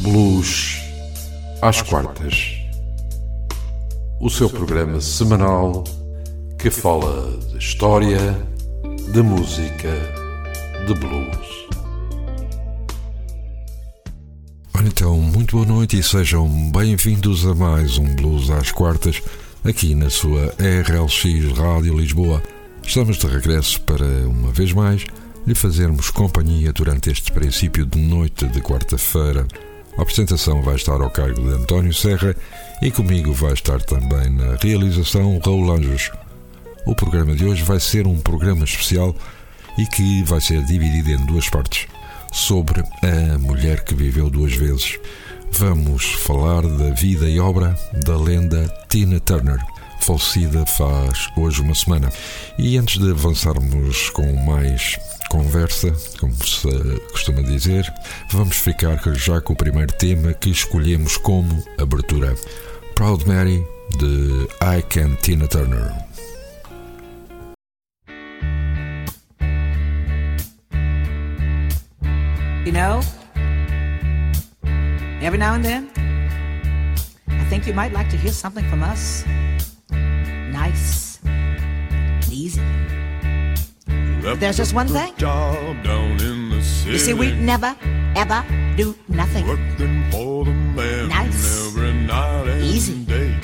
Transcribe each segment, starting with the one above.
Blues às quartas. O seu programa semanal que fala de história, de música, de blues. Então, muito boa noite e sejam bem-vindos a mais um Blues às quartas aqui na sua RLX Rádio Lisboa. Estamos de regresso para, uma vez mais, lhe fazermos companhia durante este princípio de noite de quarta-feira. A apresentação vai estar ao cargo de António Serra e comigo vai estar também na realização Raul Anjos. O programa de hoje vai ser um programa especial e que vai ser dividido em duas partes sobre a mulher que viveu duas vezes. Vamos falar da vida e obra da lenda Tina Turner, falecida faz hoje uma semana. E antes de avançarmos com mais conversa, como se costuma dizer, vamos ficar já com o primeiro tema que escolhemos como abertura: Proud Mary de I Can Tina Turner. You know, every now and then, I think you might like to hear something from us. Left There's just one thing. Job down in the city. You see, we never, ever do nothing. Working for the man. nice. Easy. Day.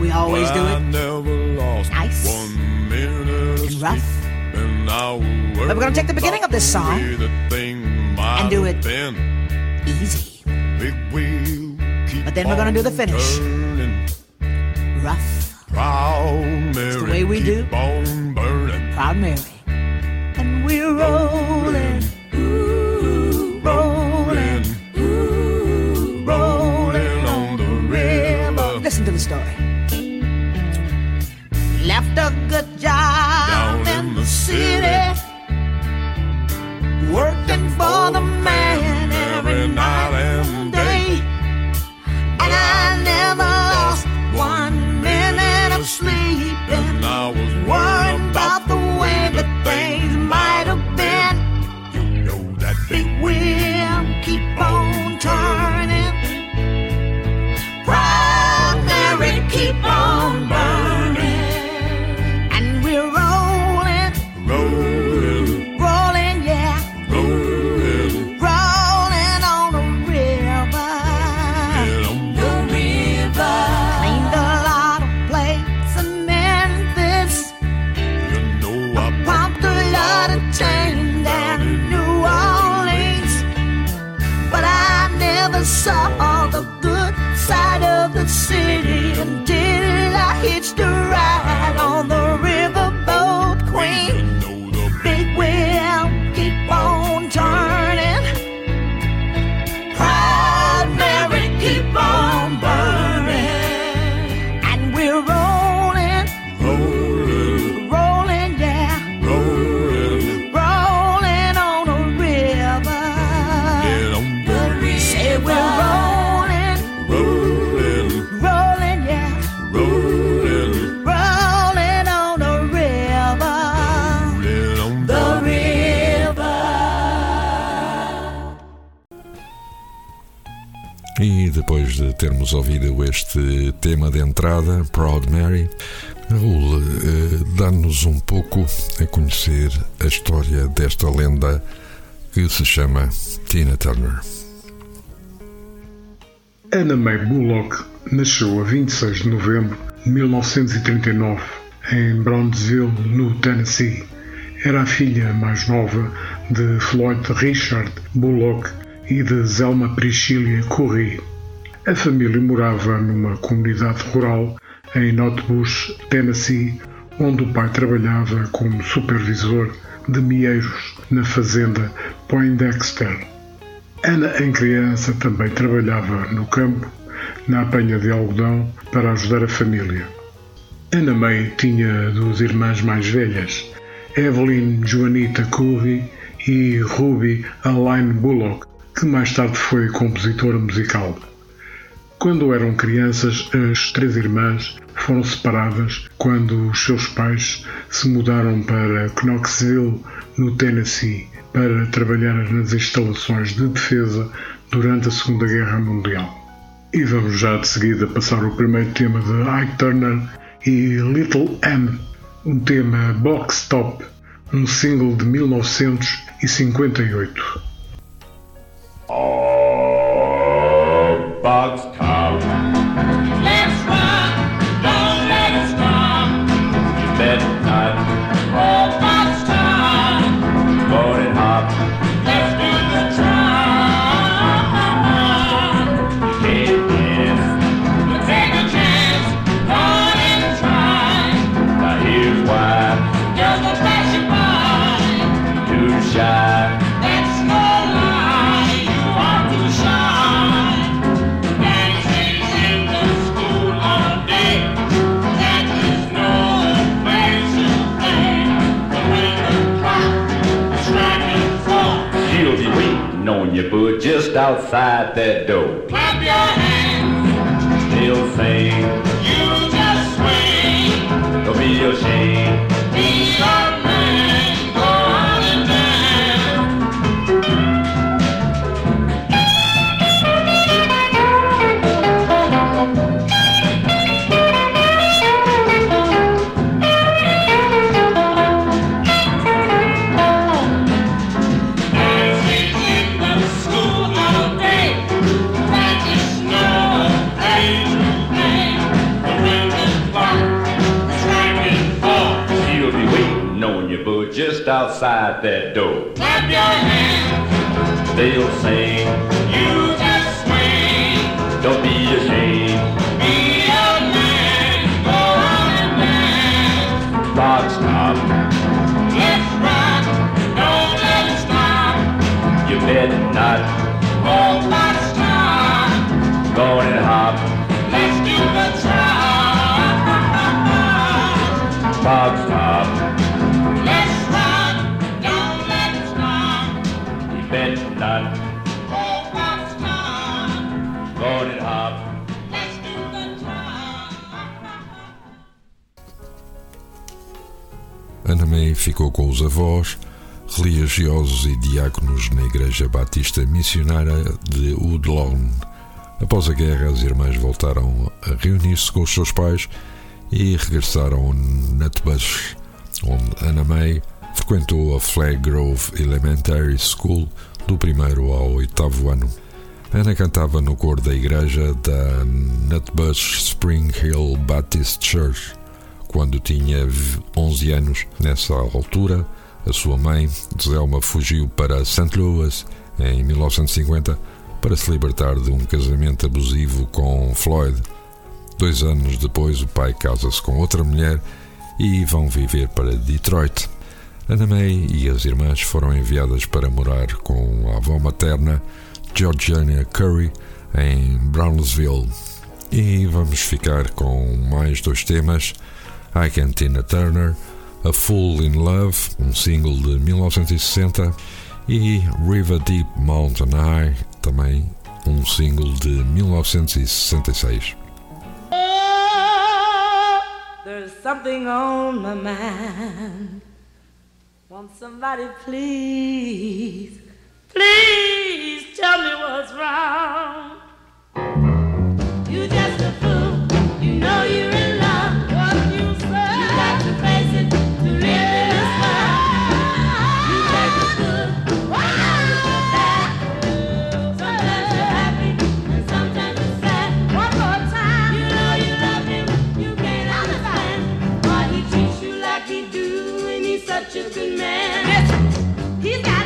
We always well, do it. never lost. nice. and rough. And now we're going to take the beginning of this song and do it been. easy. It but then we're going to do the finish. Turning. Rough. Proud Mary. It's the way we do. Proud Mary. And we're rolling, este tema de entrada, Proud Mary, Raul, eh, dá-nos um pouco a conhecer a história desta lenda que se chama Tina Turner. Anna May Bullock nasceu a 26 de novembro de 1939 em Brownsville, no Tennessee. Era a filha mais nova de Floyd Richard Bullock e de Zelma Priscilla Curry. A família morava numa comunidade rural em Notbush, Tennessee, onde o pai trabalhava como supervisor de mieiros na fazenda Poindexter. Ana, em criança, também trabalhava no campo, na apanha de algodão, para ajudar a família. Ana May tinha duas irmãs mais velhas, Evelyn Joanita Curry e Ruby Aline Bullock, que mais tarde foi compositora musical. Quando eram crianças, as três irmãs foram separadas quando os seus pais se mudaram para Knoxville, no Tennessee, para trabalhar nas instalações de defesa durante a Segunda Guerra Mundial. E vamos já de seguida passar o primeiro tema de Ike Turner e Little M, um tema box top, um single de 1958. Oh, box top. Outside that door. clap your hands. They'll sing. You ficou com os avós, religiosos e diáconos na Igreja Batista Missionária de Woodlawn. Após a guerra, as irmãs voltaram a reunir-se com os seus pais e regressaram a Nutbush, onde Ana May frequentou a Flag Grove Elementary School do primeiro ao oitavo ano. Ana cantava no coro da igreja da Nutbush Spring Hill Baptist Church quando tinha 11 anos. Nessa altura, a sua mãe, Zelma, fugiu para St. Louis em 1950 para se libertar de um casamento abusivo com Floyd. Dois anos depois, o pai casa-se com outra mulher e vão viver para Detroit. Anna May e as irmãs foram enviadas para morar com a avó materna, Georgiana Curry, em Brownsville. E vamos ficar com mais dois temas. I Can Tina Turner, A Fool in Love, um single de 1960, e River Deep Mountain High, também um single de 1966. Oh, there's something on my mind. Won't somebody please, please tell me what's wrong? You just a fool. You know you're Hutchinson man. He's got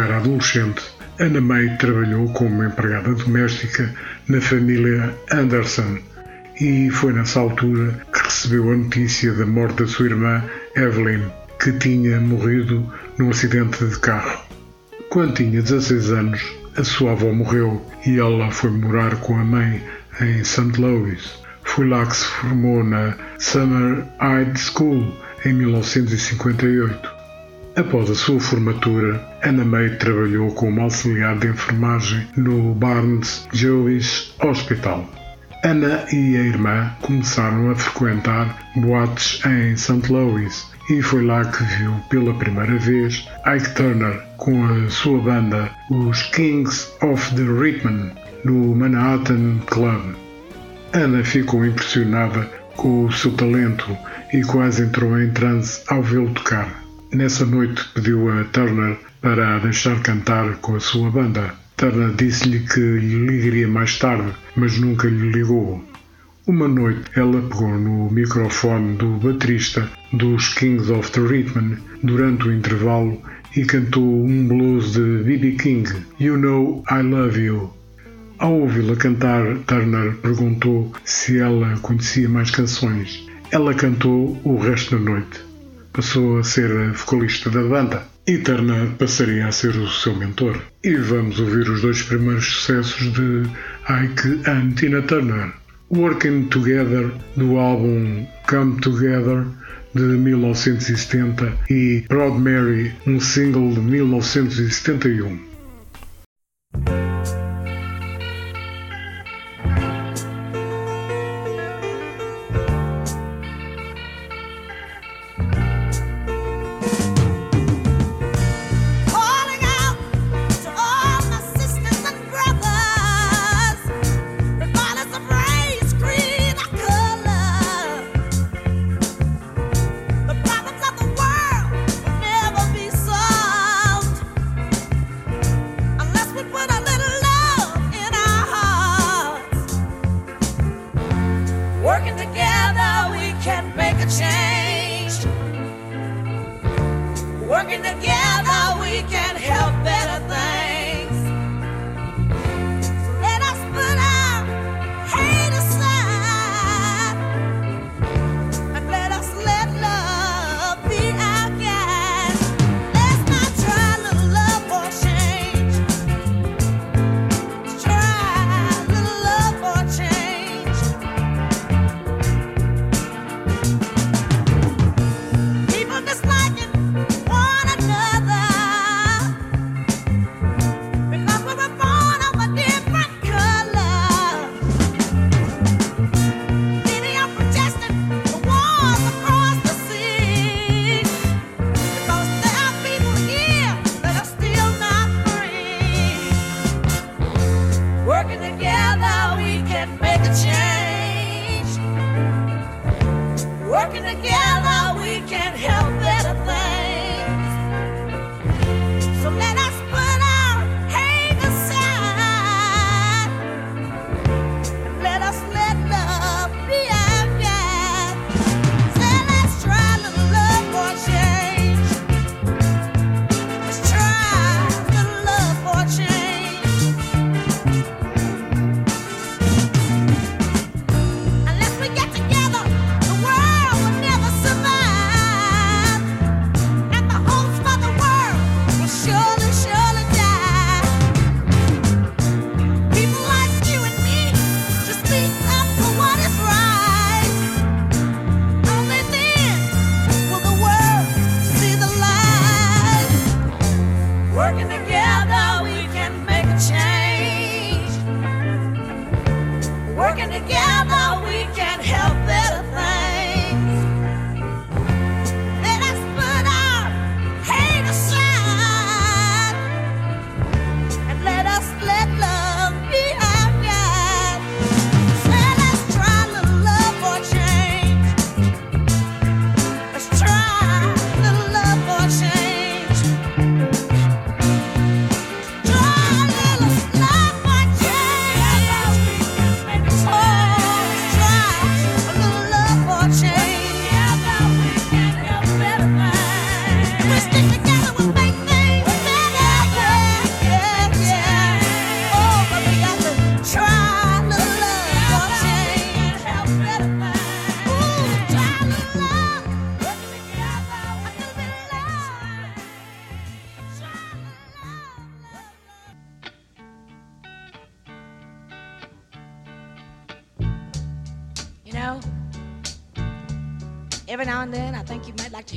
era adolescente, Anna May trabalhou como empregada doméstica na família Anderson e foi nessa altura que recebeu a notícia da morte da sua irmã Evelyn, que tinha morrido num acidente de carro. Quando tinha 16 anos, a sua avó morreu e ela foi morar com a mãe em St. Louis. Foi lá que se formou na Summer High School em 1958. Após a sua formatura, Anna May trabalhou como auxiliar de enfermagem no Barnes Jewish Hospital. Anna e a irmã começaram a frequentar boates em St. Louis e foi lá que viu pela primeira vez Ike Turner com a sua banda, os Kings of the Rhythm, no Manhattan Club. Ana ficou impressionada com o seu talento e quase entrou em transe ao vê-lo tocar. Nessa noite pediu a Turner para a deixar cantar com a sua banda. Turner disse-lhe que lhe ligaria mais tarde, mas nunca lhe ligou. Uma noite ela pegou no microfone do baterista dos Kings of the Rhythm durante o intervalo e cantou um blues de B.B. King, You Know I Love You. Ao ouvi-la cantar, Turner perguntou se ela conhecia mais canções. Ela cantou o resto da noite. Passou a ser vocalista da banda e Turner passaria a ser o seu mentor. E vamos ouvir os dois primeiros sucessos de Ike and Tina Turner. Working Together, do álbum Come Together, de 1970, e Proud Mary, um single de 1971. Working together, we can make a change. Working together, we can help better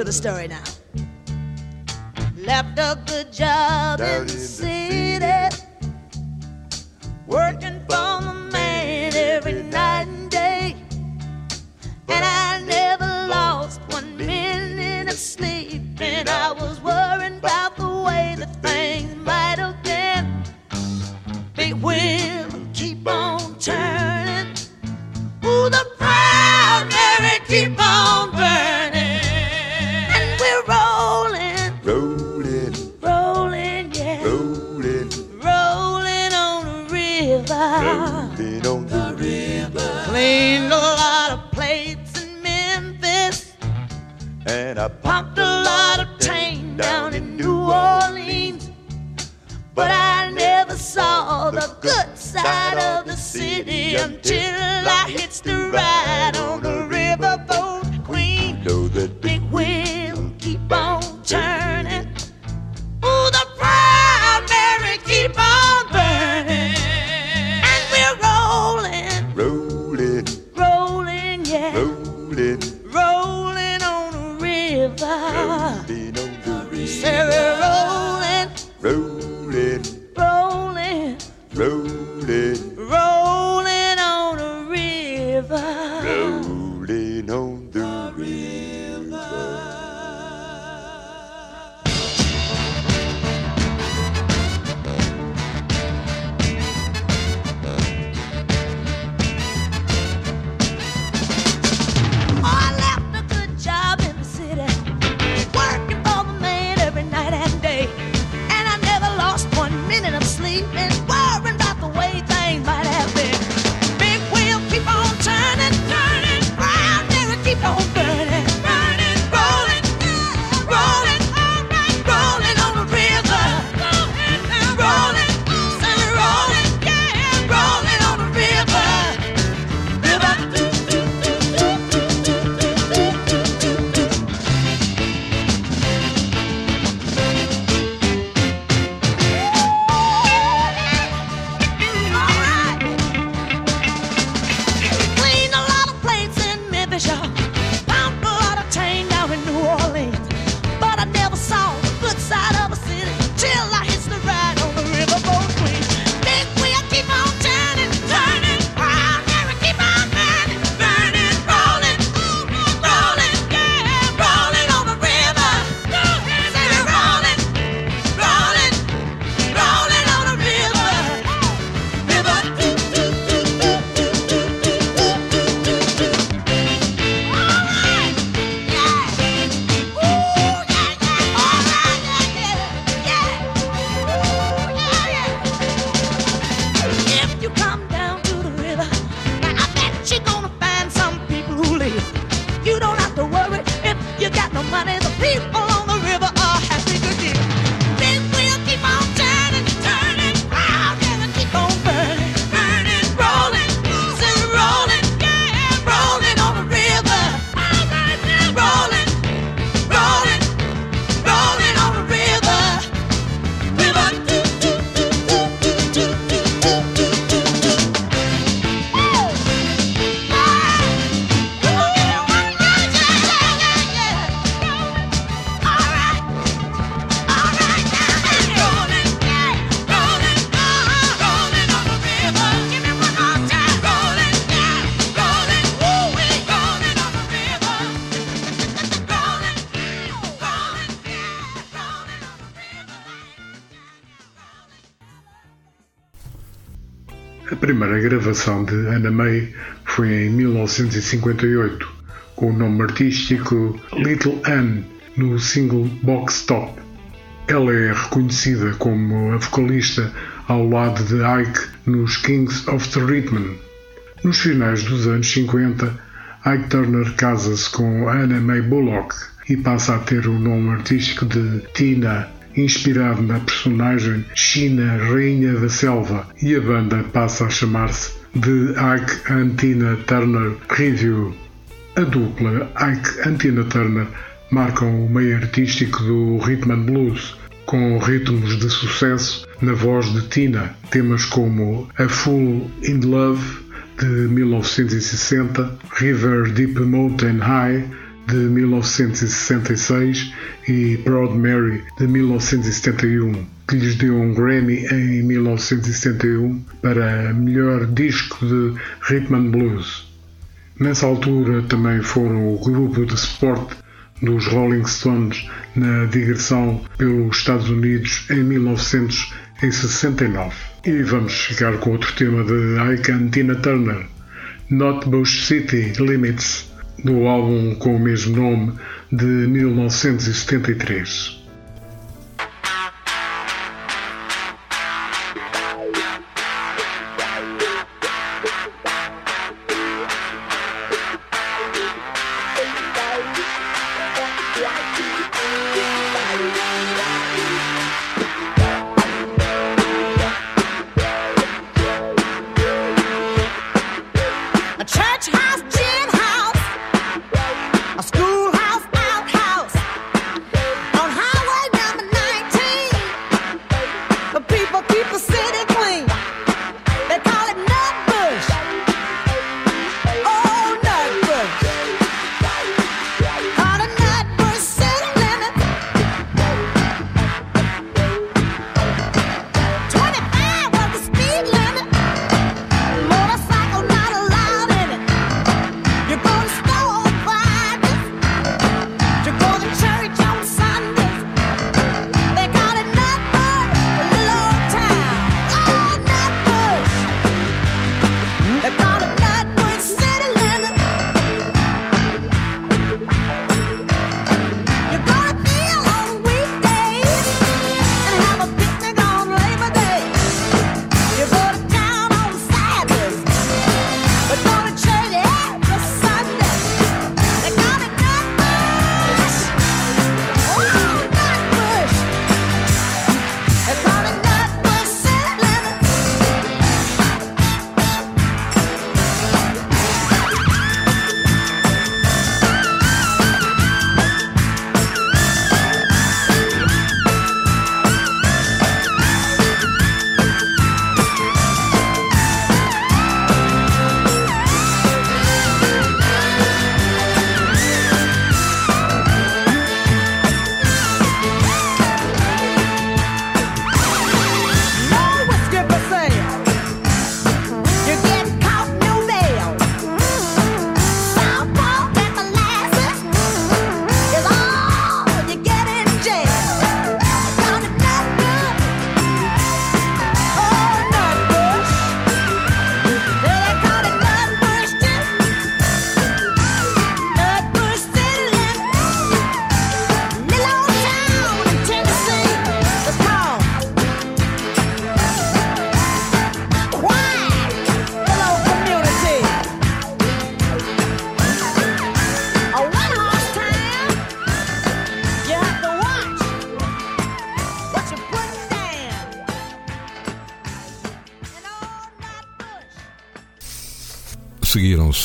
To the story now. Left a good job in the city, working for the man every night and day. And I never lost one minute of sleep. And I was worrying about the way that things might have been. Big wheel keep on turning. Ooh, the proud Mary keep on burning. And we're rolling, Rolling, rolling, yeah. rolling, Rolling on the river. rolling on the river. Cleaned a lot of plates in Memphis. And I Pumped a lot of tang down in New Orleans. But I never saw the good gravação de Anna May foi em 1958, com o nome artístico Little Anne, no single Box Top. Ela é reconhecida como a vocalista ao lado de Ike nos Kings of the Rhythm. Nos finais dos anos 50, Ike Turner casa-se com Anna May Bullock e passa a ter o nome artístico de Tina, inspirado na personagem China, Rainha da Selva, e a banda passa a chamar-se The Ike and Tina Turner Review. A dupla Ike and Tina Turner marcam o meio artístico do rhythm and blues, com ritmos de sucesso na voz de Tina, temas como A Fool in Love de 1960, River Deep Mountain High de 1966 e Proud Mary de 1971, que lhes deu um Grammy em 1971 para melhor disco de rhythm and blues. Nessa altura também foram o grupo de suporte dos Rolling Stones na digressão pelos Estados Unidos em 1969. E vamos ficar com outro tema de Ike and Tina Turner, Not Bush City Limits, do álbum com o mesmo nome de 1973.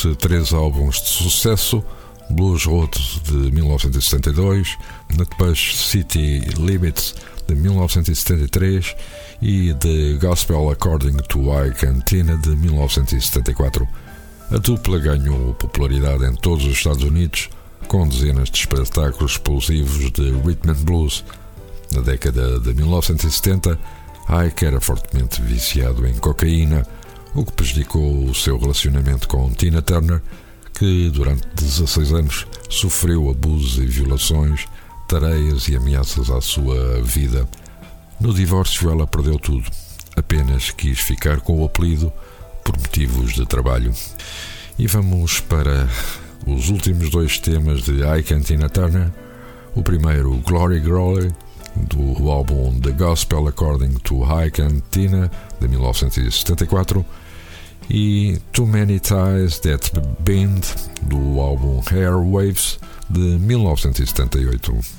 Seguiram-se três álbuns de sucesso: Blues Road de 1972, Nutbush City Limits de 1973 e The Gospel According to Ike and Tina de 1974. A dupla ganhou popularidade em todos os Estados Unidos com dezenas de espetáculos explosivos de rhythm and blues. Na década de 1970, Ike era fortemente viciado em cocaína, o que prejudicou o seu relacionamento com Tina Turner, que durante 16 anos sofreu abusos e violações, tareias e ameaças à sua vida. No divórcio, ela perdeu tudo, apenas quis ficar com o apelido por motivos de trabalho. E vamos para os últimos dois temas de Ike and Tina Turner. O primeiro, Glory Glory, do álbum The Gospel According to Ike and Tina, de 1974 e Too Many Ties That Bend do álbum Airwaves de 1978.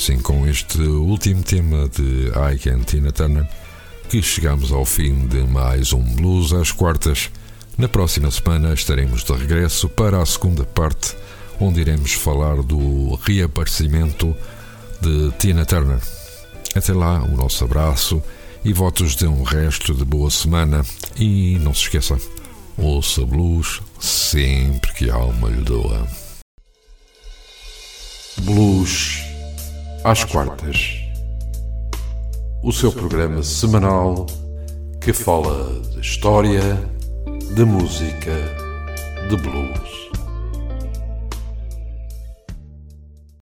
Assim com este último tema de Ike and Tina Turner que chegamos ao fim de mais um Blues às quartas. Na próxima semana estaremos de regresso para a segunda parte, onde iremos falar do reaparecimento de Tina Turner. Até lá, o nosso abraço e votos de um resto de boa semana. E não se esqueça, ouça blues sempre que a alma lhe doa. Blues às quartas. O seu programa semanal que fala de história, de música, de blues.